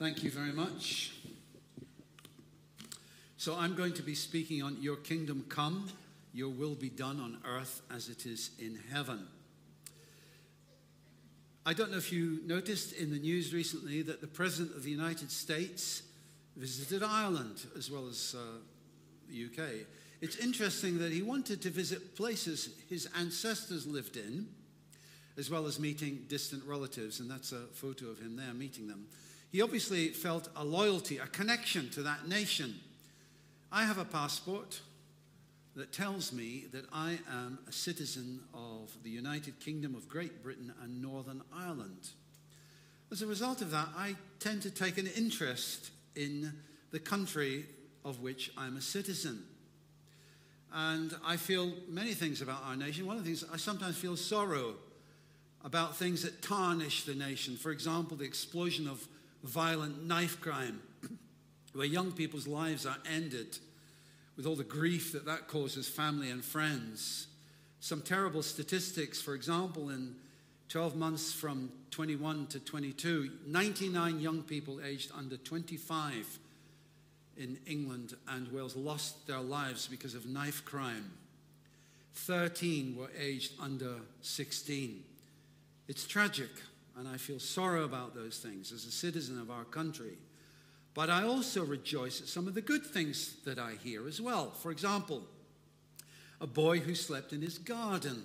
Thank you very much. So, I'm going to be speaking on Your Kingdom Come, Your Will Be Done on Earth as it is in heaven. I don't know if you noticed in the news recently that the President of the United States visited Ireland as well as uh, the UK. It's interesting that he wanted to visit places his ancestors lived in, as well as meeting distant relatives, and that's a photo of him there meeting them. He obviously felt a loyalty, a connection to that nation. I have a passport that tells me that I am a citizen of the United Kingdom of Great Britain and Northern Ireland. As a result of that, I tend to take an interest in the country of which I'm a citizen. And I feel many things about our nation. One of the things, I sometimes feel sorrow about things that tarnish the nation. For example, the explosion of violent knife crime, where young people's lives are ended with all the grief that that causes family and friends. Some terrible statistics, for example, in 12 months from 21 to 22, 99 young people aged under 25 in England and Wales lost their lives because of knife crime. 13 were aged under 16. It's tragic and I feel sorrow about those things as a citizen of our country. But I also rejoice at some of the good things that I hear as well. For example, a boy who slept in his garden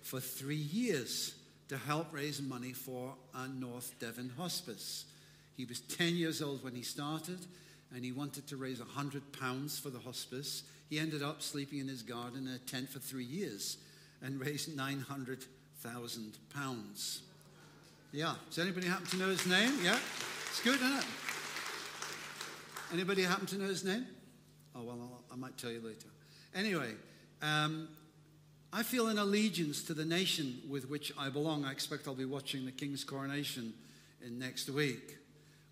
for three years to help raise money for a North Devon hospice. He was 10 years old when he started, and he wanted to raise 100 pounds for the hospice. He ended up sleeping in his garden in a tent for three years and raised 900,000 pounds. Yeah. Does anybody happen to know his name? Yeah. It's good, isn't it? Anybody happen to know his name? Oh, well, I'll, i might tell you later. Anyway, um, I feel an allegiance to the nation with which I belong. I expect I'll be watching the King's coronation in next week.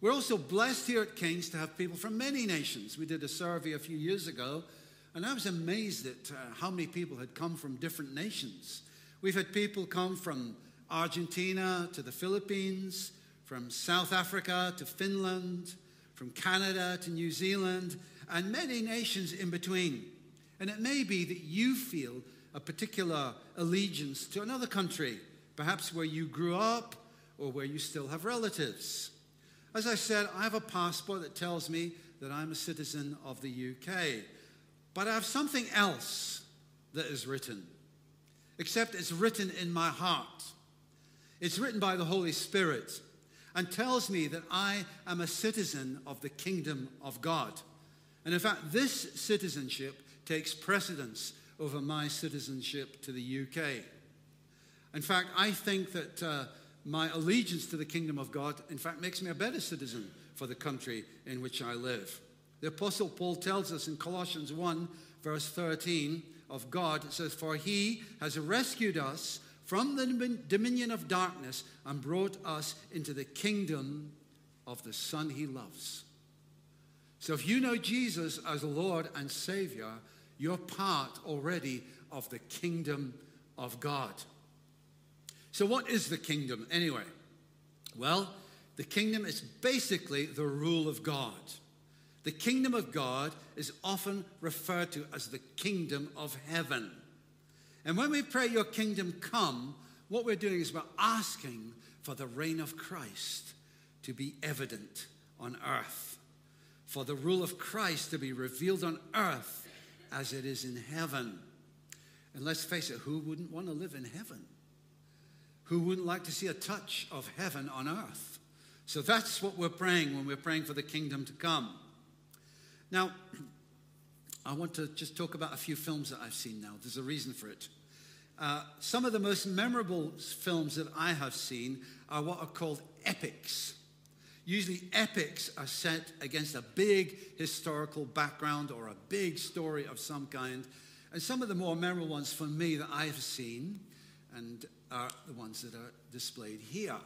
We're also blessed here at King's to have people from many nations. We did a survey a few years ago, and I was amazed at uh, how many people had come from different nations. We've had people come from Argentina to the Philippines, from South Africa to Finland, from Canada to New Zealand, and many nations in between. And it may be that you feel a particular allegiance to another country, perhaps where you grew up or where you still have relatives. As I said, I have a passport that tells me that I'm a citizen of the UK. But I have something else that is written, except it's written in my heart. It's written by the Holy Spirit and tells me that I am a citizen of the kingdom of God. And in fact, this citizenship takes precedence over my citizenship to the UK. In fact, I think that uh, my allegiance to the kingdom of God, in fact, makes me a better citizen for the country in which I live. The Apostle Paul tells us in Colossians 1, verse 13 of God, it says, For he has rescued us from the dominion of darkness and brought us into the kingdom of the Son he loves. So if you know Jesus as Lord and Savior, you're part already of the kingdom of God. So, what is the kingdom anyway? Well, the kingdom is basically the rule of God. The kingdom of God is often referred to as the kingdom of heaven. And when we pray, Your kingdom come, what we're doing is we're asking for the reign of Christ to be evident on earth, for the rule of Christ to be revealed on earth as it is in heaven. And let's face it, who wouldn't want to live in heaven? Who wouldn't like to see a touch of heaven on earth? So that's what we're praying when we're praying for the kingdom to come. Now, I want to just talk about a few films that I've seen now. There's a reason for it. Uh, some of the most memorable films that I have seen are what are called epics. Usually, epics are set against a big historical background or a big story of some kind. And some of the more memorable ones for me that I've seen and are the ones that are displayed here.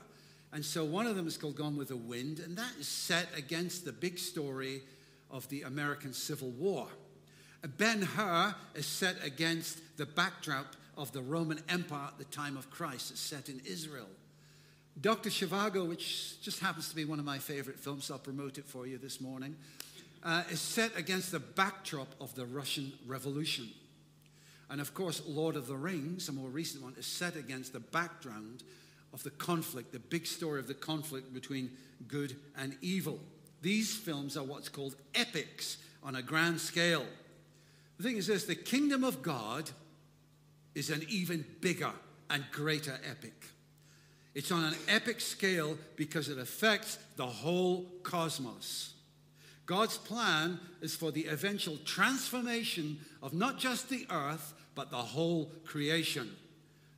And so one of them is called Gone with the Wind, and that is set against the big story of the American Civil War. Ben Hur is set against the backdrop of the Roman Empire at the time of Christ. It's set in Israel. Dr. Zhivago, which just happens to be one of my favorite films, I'll promote it for you this morning, uh, is set against the backdrop of the Russian Revolution. And of course, Lord of the Rings, a more recent one, is set against the background of the conflict, the big story of the conflict between good and evil. These films are what's called epics on a grand scale. The thing is this the kingdom of God is an even bigger and greater epic. It's on an epic scale because it affects the whole cosmos. God's plan is for the eventual transformation of not just the earth, but the whole creation.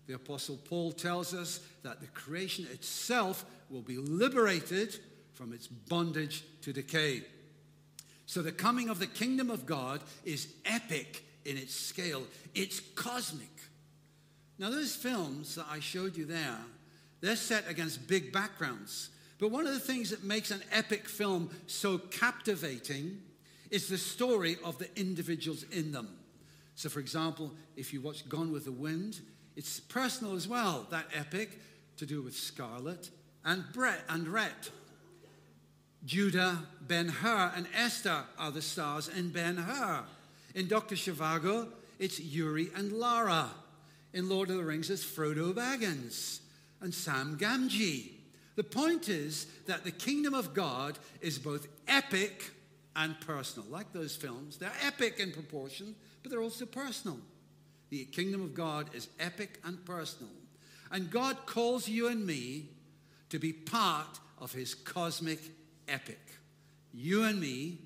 The Apostle Paul tells us that the creation itself will be liberated from its bondage to decay. So the coming of the kingdom of God is epic in its scale, it's cosmic. Now, those films that I showed you there, they're set against big backgrounds. But one of the things that makes an epic film so captivating is the story of the individuals in them. So, for example, if you watch Gone with the Wind, it's personal as well, that epic to do with Scarlett and Brett and Rhett. Judah, Ben Hur, and Esther are the stars in Ben Hur. In Dr. Zhivago, it's Yuri and Lara. In Lord of the Rings, it's Frodo Baggins and Sam Gamgee. The point is that the kingdom of God is both epic and personal. Like those films, they're epic in proportion, but they're also personal. The kingdom of God is epic and personal. And God calls you and me to be part of his cosmic epic. You and me,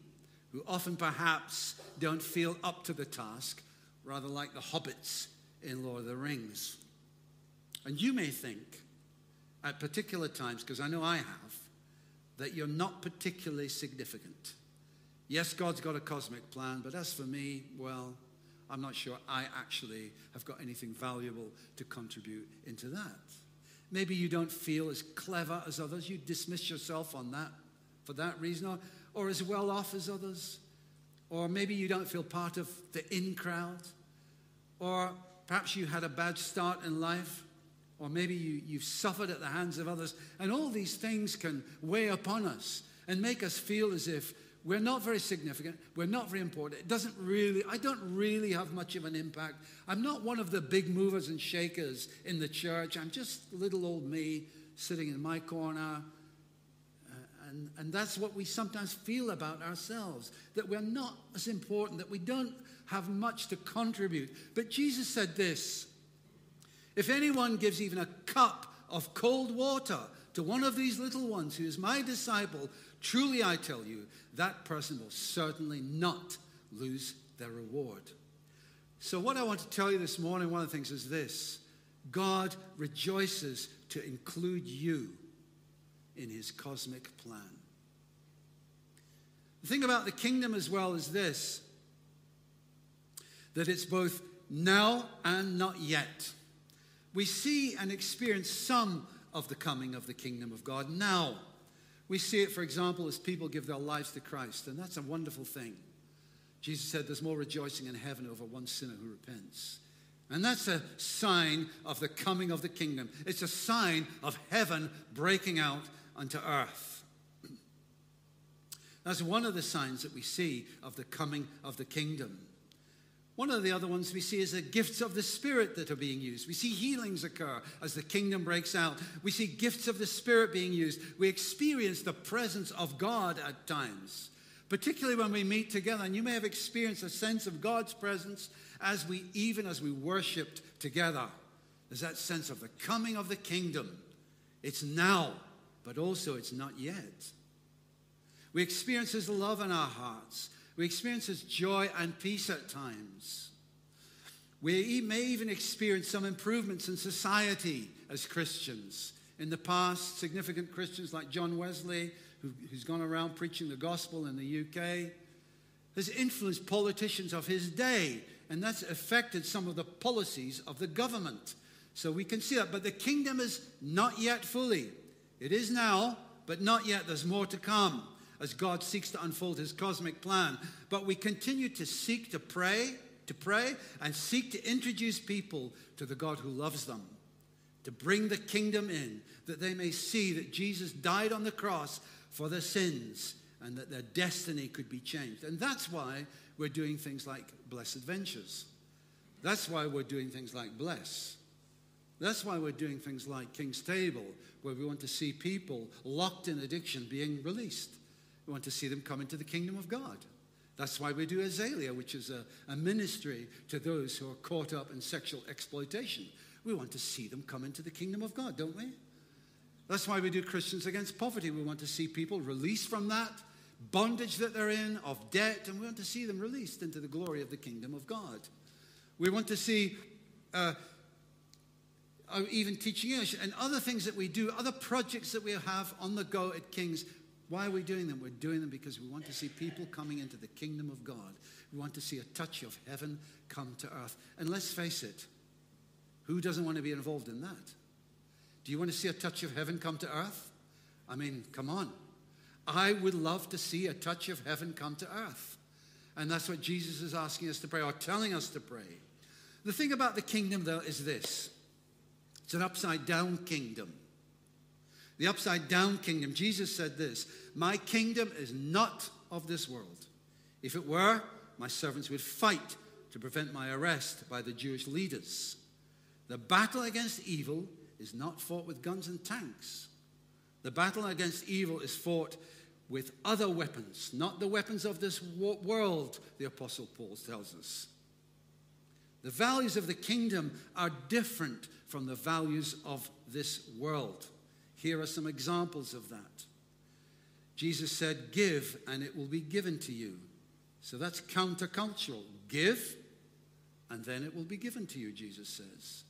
who often perhaps don't feel up to the task, rather like the hobbits in Lord of the Rings. And you may think at particular times, because I know I have, that you're not particularly significant. Yes, God's got a cosmic plan, but as for me, well, I'm not sure I actually have got anything valuable to contribute into that. Maybe you don't feel as clever as others. You dismiss yourself on that for that reason, or, or as well off as others. Or maybe you don't feel part of the in crowd. Or perhaps you had a bad start in life. Or maybe you, you've suffered at the hands of others. And all these things can weigh upon us and make us feel as if we're not very significant. We're not very important. It doesn't really, I don't really have much of an impact. I'm not one of the big movers and shakers in the church. I'm just little old me sitting in my corner. And, and that's what we sometimes feel about ourselves that we're not as important, that we don't have much to contribute. But Jesus said this If anyone gives even a cup of cold water to one of these little ones who is my disciple, Truly I tell you, that person will certainly not lose their reward. So, what I want to tell you this morning, one of the things is this God rejoices to include you in his cosmic plan. The thing about the kingdom as well is this that it's both now and not yet. We see and experience some of the coming of the kingdom of God now. We see it, for example, as people give their lives to Christ, and that's a wonderful thing. Jesus said there's more rejoicing in heaven over one sinner who repents. And that's a sign of the coming of the kingdom. It's a sign of heaven breaking out onto earth. That's one of the signs that we see of the coming of the kingdom. One of the other ones we see is the gifts of the Spirit that are being used. We see healings occur as the kingdom breaks out. We see gifts of the Spirit being used. We experience the presence of God at times, particularly when we meet together. And you may have experienced a sense of God's presence as we, even as we worshiped together. There's that sense of the coming of the kingdom. It's now, but also it's not yet. We experience His love in our hearts. We experience His joy and peace at times. We may even experience some improvements in society as Christians. In the past, significant Christians like John Wesley, who, who's gone around preaching the gospel in the UK, has influenced politicians of his day, and that's affected some of the policies of the government. So we can see that. But the kingdom is not yet fully. It is now, but not yet. There's more to come as God seeks to unfold his cosmic plan. But we continue to seek to pray, to pray, and seek to introduce people to the God who loves them, to bring the kingdom in, that they may see that Jesus died on the cross for their sins and that their destiny could be changed. And that's why we're doing things like Blessed Ventures. That's why we're doing things like Bless. That's why we're doing things like King's Table, where we want to see people locked in addiction being released. We want to see them come into the kingdom of God. That's why we do Azalea, which is a, a ministry to those who are caught up in sexual exploitation. We want to see them come into the kingdom of God, don't we? That's why we do Christians Against Poverty. We want to see people released from that bondage that they're in, of debt, and we want to see them released into the glory of the kingdom of God. We want to see uh, even teaching English and other things that we do, other projects that we have on the go at King's. Why are we doing them? We're doing them because we want to see people coming into the kingdom of God. We want to see a touch of heaven come to earth. And let's face it, who doesn't want to be involved in that? Do you want to see a touch of heaven come to earth? I mean, come on. I would love to see a touch of heaven come to earth. And that's what Jesus is asking us to pray or telling us to pray. The thing about the kingdom, though, is this it's an upside down kingdom. The upside down kingdom, Jesus said this My kingdom is not of this world. If it were, my servants would fight to prevent my arrest by the Jewish leaders. The battle against evil is not fought with guns and tanks. The battle against evil is fought with other weapons, not the weapons of this world, the Apostle Paul tells us. The values of the kingdom are different from the values of this world. Here are some examples of that. Jesus said, Give, and it will be given to you. So that's countercultural. Give, and then it will be given to you, Jesus says.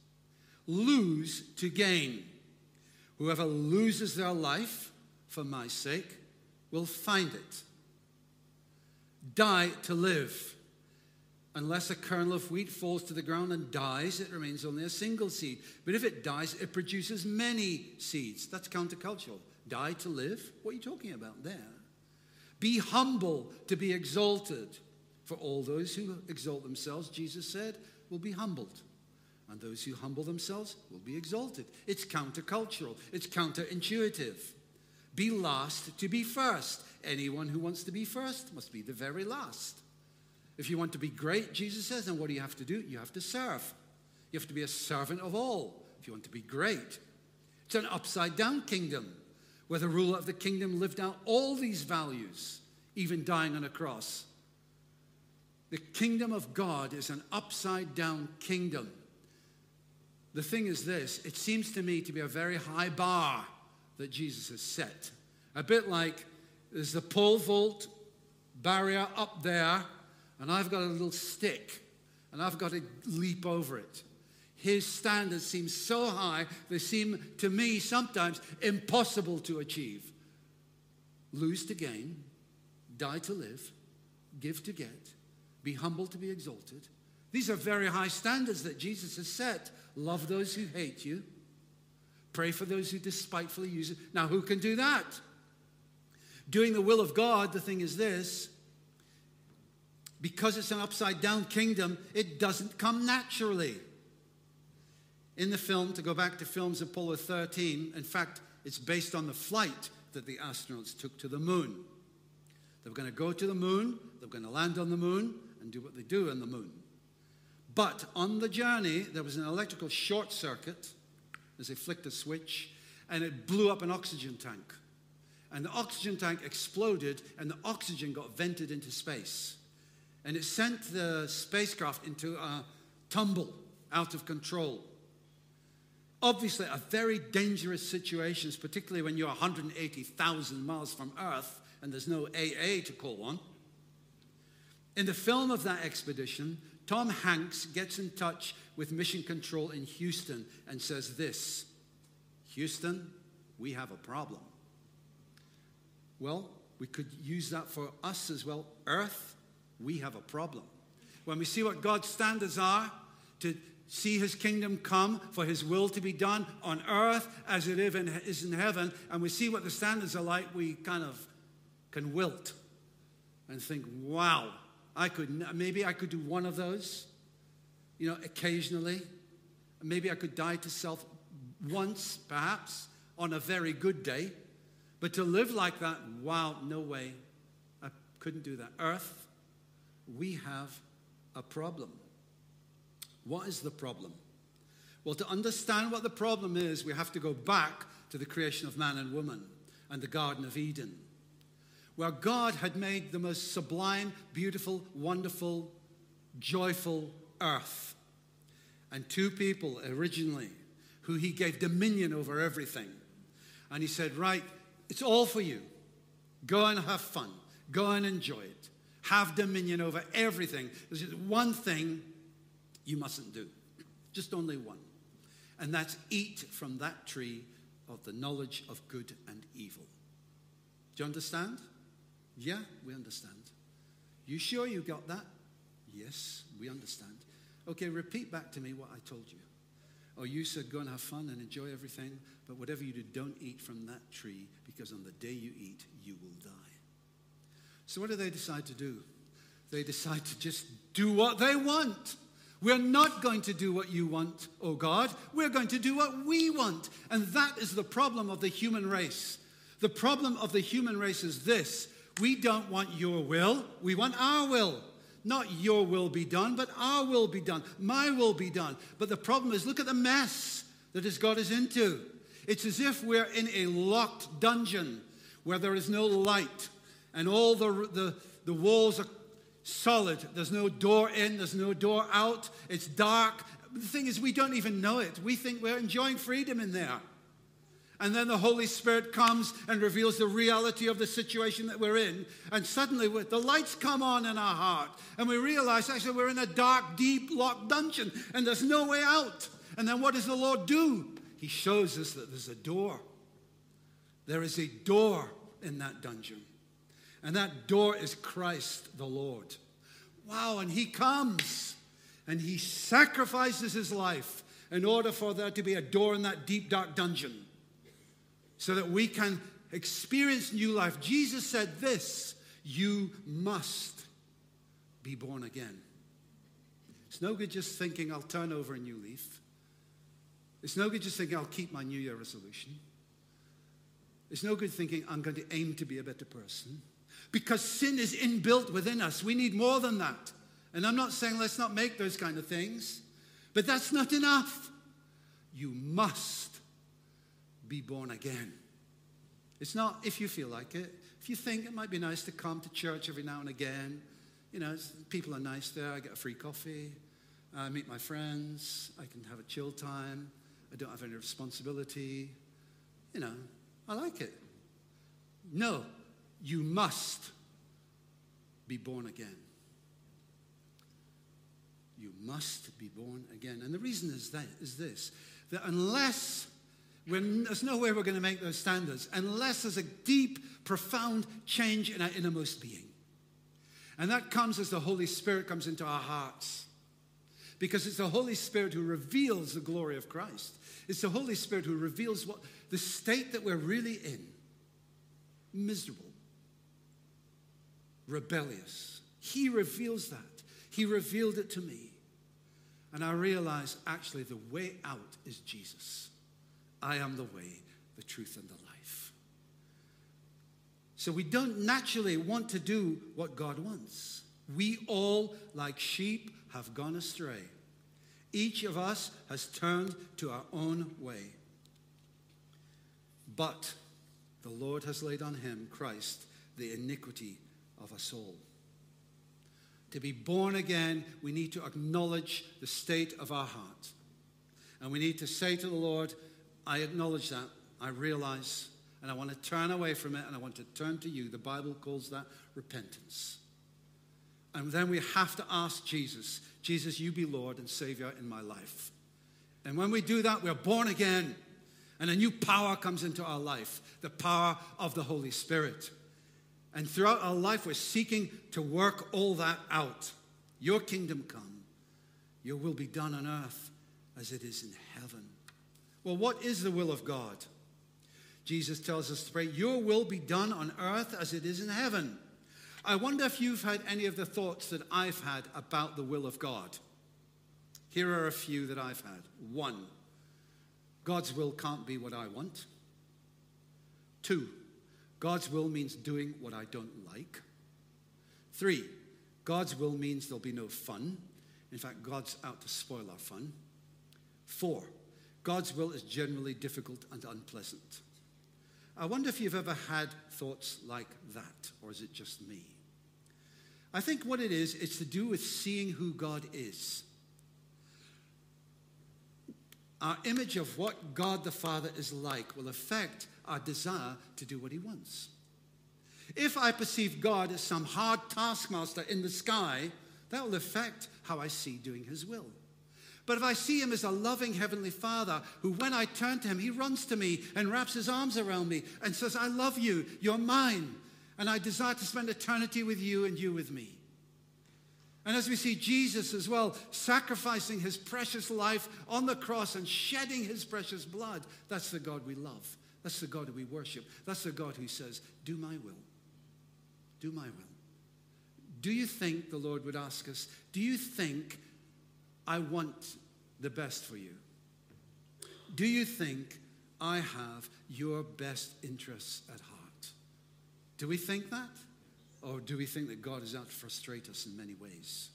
Lose to gain. Whoever loses their life for my sake will find it. Die to live. Unless a kernel of wheat falls to the ground and dies, it remains only a single seed. But if it dies, it produces many seeds. That's countercultural. Die to live? What are you talking about there? Be humble to be exalted. For all those who exalt themselves, Jesus said, will be humbled. And those who humble themselves will be exalted. It's countercultural, it's counterintuitive. Be last to be first. Anyone who wants to be first must be the very last. If you want to be great, Jesus says, then what do you have to do? You have to serve. You have to be a servant of all if you want to be great. It's an upside down kingdom where the ruler of the kingdom lived out all these values, even dying on a cross. The kingdom of God is an upside down kingdom. The thing is this it seems to me to be a very high bar that Jesus has set. A bit like there's the pole vault barrier up there, and I've got a little stick, and I've got to leap over it. His standards seem so high, they seem to me sometimes impossible to achieve. Lose to gain, die to live, give to get, be humble to be exalted. These are very high standards that Jesus has set. Love those who hate you Pray for those who despitefully use it. Now, who can do that? Doing the will of God, the thing is this because it's an upside down kingdom, it doesn't come naturally. In the film, to go back to films Apollo 13, in fact, it's based on the flight that the astronauts took to the moon. They were going to go to the moon, they were going to land on the moon, and do what they do on the moon. But on the journey, there was an electrical short circuit as they flicked a switch, and it blew up an oxygen tank. And the oxygen tank exploded, and the oxygen got vented into space. And it sent the spacecraft into a tumble out of control. Obviously, a very dangerous situation, particularly when you're 180,000 miles from Earth and there's no AA to call on. In the film of that expedition, Tom Hanks gets in touch with Mission Control in Houston and says this Houston, we have a problem. Well, we could use that for us as well. Earth, we have a problem. When we see what God's standards are to see his kingdom come, for his will to be done on earth as it is in heaven, and we see what the standards are like, we kind of can wilt and think, wow, I could, maybe I could do one of those, you know, occasionally. Maybe I could die to self once, perhaps, on a very good day. But to live like that, wow, no way. I couldn't do that. Earth, we have a problem. What is the problem? Well, to understand what the problem is, we have to go back to the creation of man and woman and the Garden of Eden, where God had made the most sublime, beautiful, wonderful, joyful earth. And two people originally who he gave dominion over everything. And he said, Right, it's all for you. Go and have fun. Go and enjoy it. Have dominion over everything. There's just one thing you mustn't do, just only one. And that's eat from that tree of the knowledge of good and evil. Do you understand? Yeah, we understand. You sure you got that? Yes, we understand. Okay, repeat back to me what I told you. Oh, you said go and have fun and enjoy everything, but whatever you do, don't eat from that tree because on the day you eat, you will die. So, what do they decide to do? They decide to just do what they want. We're not going to do what you want, oh God. We're going to do what we want. And that is the problem of the human race. The problem of the human race is this we don't want your will, we want our will. Not your will be done, but our will be done. My will be done. But the problem is look at the mess that has got us into. It's as if we're in a locked dungeon where there is no light and all the, the, the walls are solid. There's no door in, there's no door out. It's dark. The thing is, we don't even know it. We think we're enjoying freedom in there. And then the Holy Spirit comes and reveals the reality of the situation that we're in. And suddenly the lights come on in our heart. And we realize actually we're in a dark, deep, locked dungeon and there's no way out. And then what does the Lord do? He shows us that there's a door. There is a door in that dungeon. And that door is Christ the Lord. Wow, and He comes and He sacrifices His life in order for there to be a door in that deep, dark dungeon so that we can experience new life. Jesus said this you must be born again. It's no good just thinking I'll turn over a new leaf. It's no good just thinking I'll keep my New Year resolution. It's no good thinking I'm going to aim to be a better person because sin is inbuilt within us. We need more than that. And I'm not saying let's not make those kind of things, but that's not enough. You must be born again. It's not if you feel like it. If you think it might be nice to come to church every now and again, you know, people are nice there. I get a free coffee. I meet my friends. I can have a chill time. I don't have any responsibility. You know, I like it. No, you must be born again. You must be born again. And the reason is, that, is this that unless there's no way we're going to make those standards, unless there's a deep, profound change in our innermost being. And that comes as the Holy Spirit comes into our hearts. Because it's the Holy Spirit who reveals the glory of Christ. It's the Holy Spirit who reveals what the state that we're really in miserable, rebellious. He reveals that. He revealed it to me. And I realized actually the way out is Jesus. I am the way, the truth, and the life. So we don't naturally want to do what God wants. We all, like sheep, have gone astray. Each of us has turned to our own way. But the Lord has laid on him, Christ, the iniquity of us all. To be born again, we need to acknowledge the state of our heart. And we need to say to the Lord, I acknowledge that. I realize. And I want to turn away from it and I want to turn to you. The Bible calls that repentance. And then we have to ask Jesus, Jesus, you be Lord and Savior in my life. And when we do that, we're born again. And a new power comes into our life the power of the Holy Spirit. And throughout our life, we're seeking to work all that out. Your kingdom come, your will be done on earth as it is in heaven. Well, what is the will of God? Jesus tells us to pray, Your will be done on earth as it is in heaven. I wonder if you've had any of the thoughts that I've had about the will of God. Here are a few that I've had. One, God's will can't be what I want. Two, God's will means doing what I don't like. Three, God's will means there'll be no fun. In fact, God's out to spoil our fun. Four, God's will is generally difficult and unpleasant. I wonder if you've ever had thoughts like that, or is it just me? I think what it is, it's to do with seeing who God is. Our image of what God the Father is like will affect our desire to do what He wants. If I perceive God as some hard taskmaster in the sky, that will affect how I see doing His will. But if I see Him as a loving Heavenly Father who, when I turn to Him, He runs to me and wraps His arms around me and says, I love you, you're mine, and I desire to spend eternity with you and you with me. And as we see Jesus as well sacrificing his precious life on the cross and shedding his precious blood, that's the God we love. That's the God we worship. That's the God who says, Do my will. Do my will. Do you think the Lord would ask us, Do you think I want the best for you? Do you think I have your best interests at heart? Do we think that? Or do we think that God is out to frustrate us in many ways?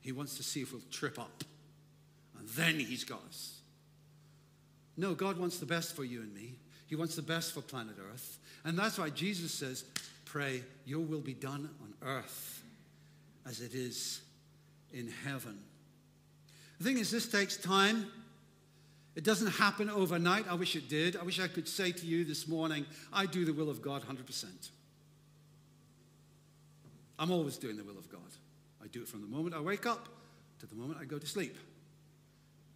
He wants to see if we'll trip up, and then He's got us. No, God wants the best for you and me. He wants the best for planet Earth. And that's why Jesus says, Pray, your will be done on earth as it is in heaven. The thing is, this takes time. It doesn't happen overnight. I wish it did. I wish I could say to you this morning, I do the will of God 100%. I'm always doing the will of God. I do it from the moment I wake up to the moment I go to sleep.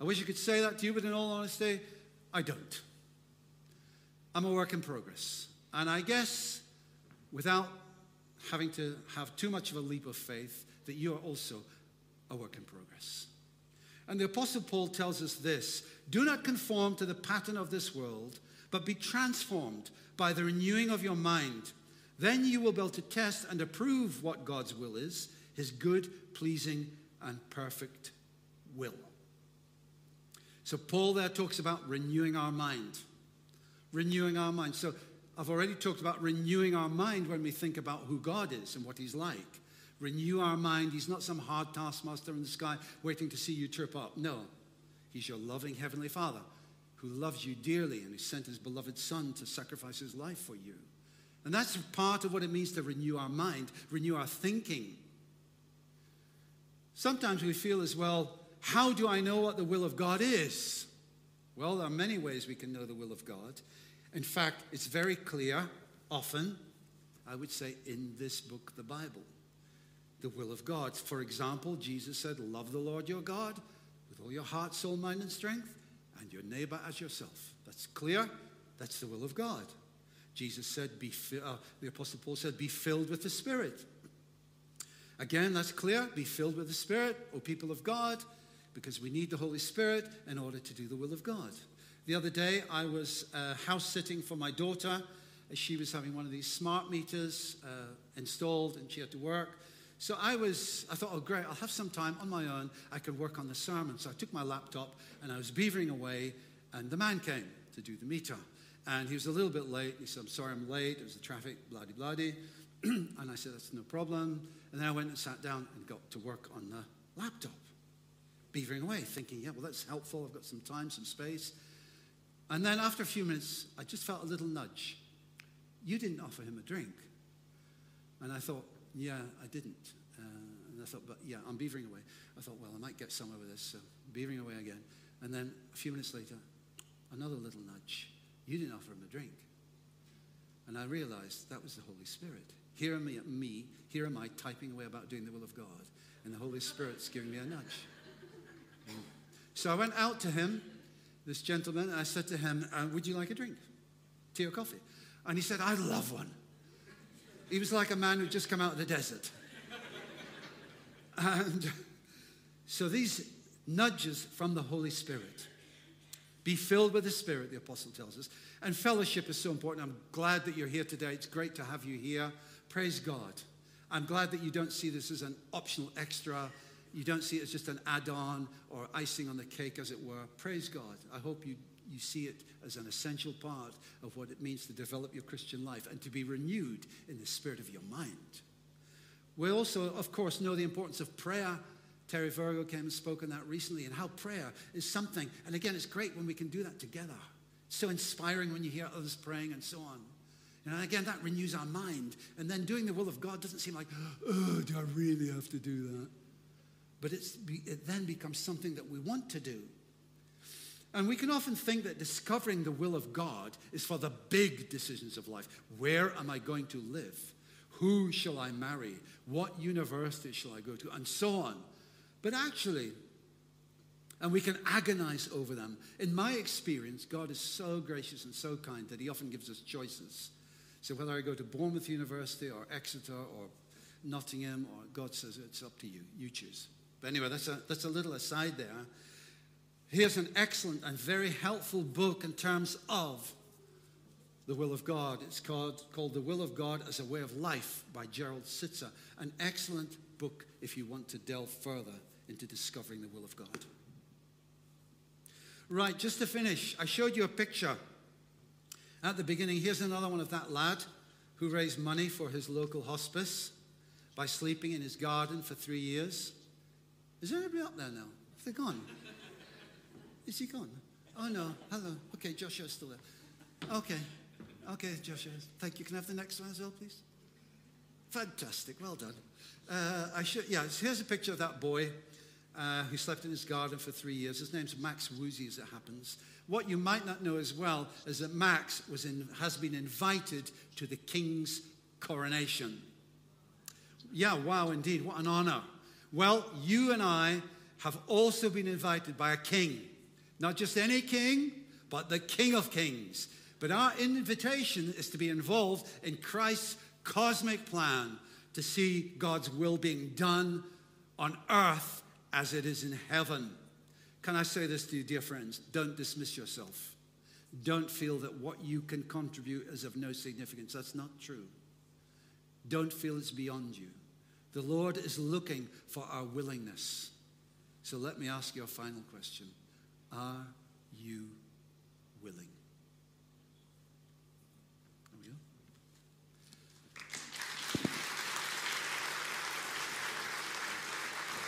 I wish I could say that to you, but in all honesty, I don't. I'm a work in progress. And I guess without having to have too much of a leap of faith, that you are also a work in progress. And the Apostle Paul tells us this do not conform to the pattern of this world, but be transformed by the renewing of your mind then you will be able to test and approve what God's will is, his good, pleasing, and perfect will. So, Paul there talks about renewing our mind. Renewing our mind. So, I've already talked about renewing our mind when we think about who God is and what he's like. Renew our mind. He's not some hard taskmaster in the sky waiting to see you trip up. No, he's your loving Heavenly Father who loves you dearly and who sent his beloved Son to sacrifice his life for you. And that's part of what it means to renew our mind, renew our thinking. Sometimes we feel as well, how do I know what the will of God is? Well, there are many ways we can know the will of God. In fact, it's very clear, often, I would say, in this book, the Bible. The will of God. For example, Jesus said, Love the Lord your God with all your heart, soul, mind, and strength, and your neighbor as yourself. That's clear. That's the will of God. Jesus said, be fi- uh, the Apostle Paul said, be filled with the Spirit. Again, that's clear. Be filled with the Spirit, O people of God, because we need the Holy Spirit in order to do the will of God. The other day, I was uh, house sitting for my daughter. She was having one of these smart meters uh, installed and she had to work. So I was, I thought, oh, great, I'll have some time on my own. I can work on the sermon. So I took my laptop and I was beavering away, and the man came to do the meter. And he was a little bit late. He said, I'm sorry I'm late. It was the traffic, bloody bloody. and I said, That's no problem. And then I went and sat down and got to work on the laptop, beavering away, thinking, Yeah, well, that's helpful. I've got some time, some space. And then after a few minutes, I just felt a little nudge. You didn't offer him a drink. And I thought, Yeah, I didn't. Uh, and I thought, But yeah, I'm beavering away. I thought, Well, I might get somewhere with this. So beavering away again. And then a few minutes later, another little nudge. You didn't offer him a drink. And I realized that was the Holy Spirit. Here am I, me, here am I typing away about doing the will of God, and the Holy Spirit's giving me a nudge. So I went out to him, this gentleman, I said to him, uh, Would you like a drink? Tea or coffee? And he said, I'd love one. He was like a man who'd just come out of the desert. And so these nudges from the Holy Spirit be filled with the Spirit, the apostle tells us. And fellowship is so important. I'm glad that you're here today. It's great to have you here. Praise God. I'm glad that you don't see this as an optional extra. You don't see it as just an add on or icing on the cake, as it were. Praise God. I hope you, you see it as an essential part of what it means to develop your Christian life and to be renewed in the spirit of your mind. We also, of course, know the importance of prayer. Terry Virgo came and spoke on that recently, and how prayer is something. And again, it's great when we can do that together. It's so inspiring when you hear others praying and so on. And again, that renews our mind. And then doing the will of God doesn't seem like, oh, do I really have to do that? But it then becomes something that we want to do. And we can often think that discovering the will of God is for the big decisions of life. Where am I going to live? Who shall I marry? What university shall I go to? And so on. But actually, and we can agonize over them. In my experience, God is so gracious and so kind that He often gives us choices. So whether I go to Bournemouth University or Exeter or Nottingham, or God says it's up to you, you choose. But anyway, that's a, that's a little aside there. Here's an excellent and very helpful book in terms of the will of God. It's called, called The Will of God as a Way of Life by Gerald Sittser. An excellent book if you want to delve further into discovering the will of God. Right, just to finish, I showed you a picture at the beginning, here's another one of that lad who raised money for his local hospice by sleeping in his garden for three years. Is anybody up there now? Have they gone? Is he gone? Oh no. Hello. Okay, Joshua's still there. Okay. Okay, Joshua. Thank you. Can I have the next one as well, please? Fantastic. Well done. Uh, I should, yeah, here's a picture of that boy uh, who slept in his garden for three years. His name's Max Woosey, as it happens. What you might not know as well is that Max was in, has been invited to the king's coronation. Yeah, wow, indeed. What an honor. Well, you and I have also been invited by a king. Not just any king, but the King of Kings. But our invitation is to be involved in Christ's cosmic plan to see God's will being done on earth as it is in heaven. Can I say this to you, dear friends? Don't dismiss yourself. Don't feel that what you can contribute is of no significance. That's not true. Don't feel it's beyond you. The Lord is looking for our willingness. So let me ask you a final question Are you willing?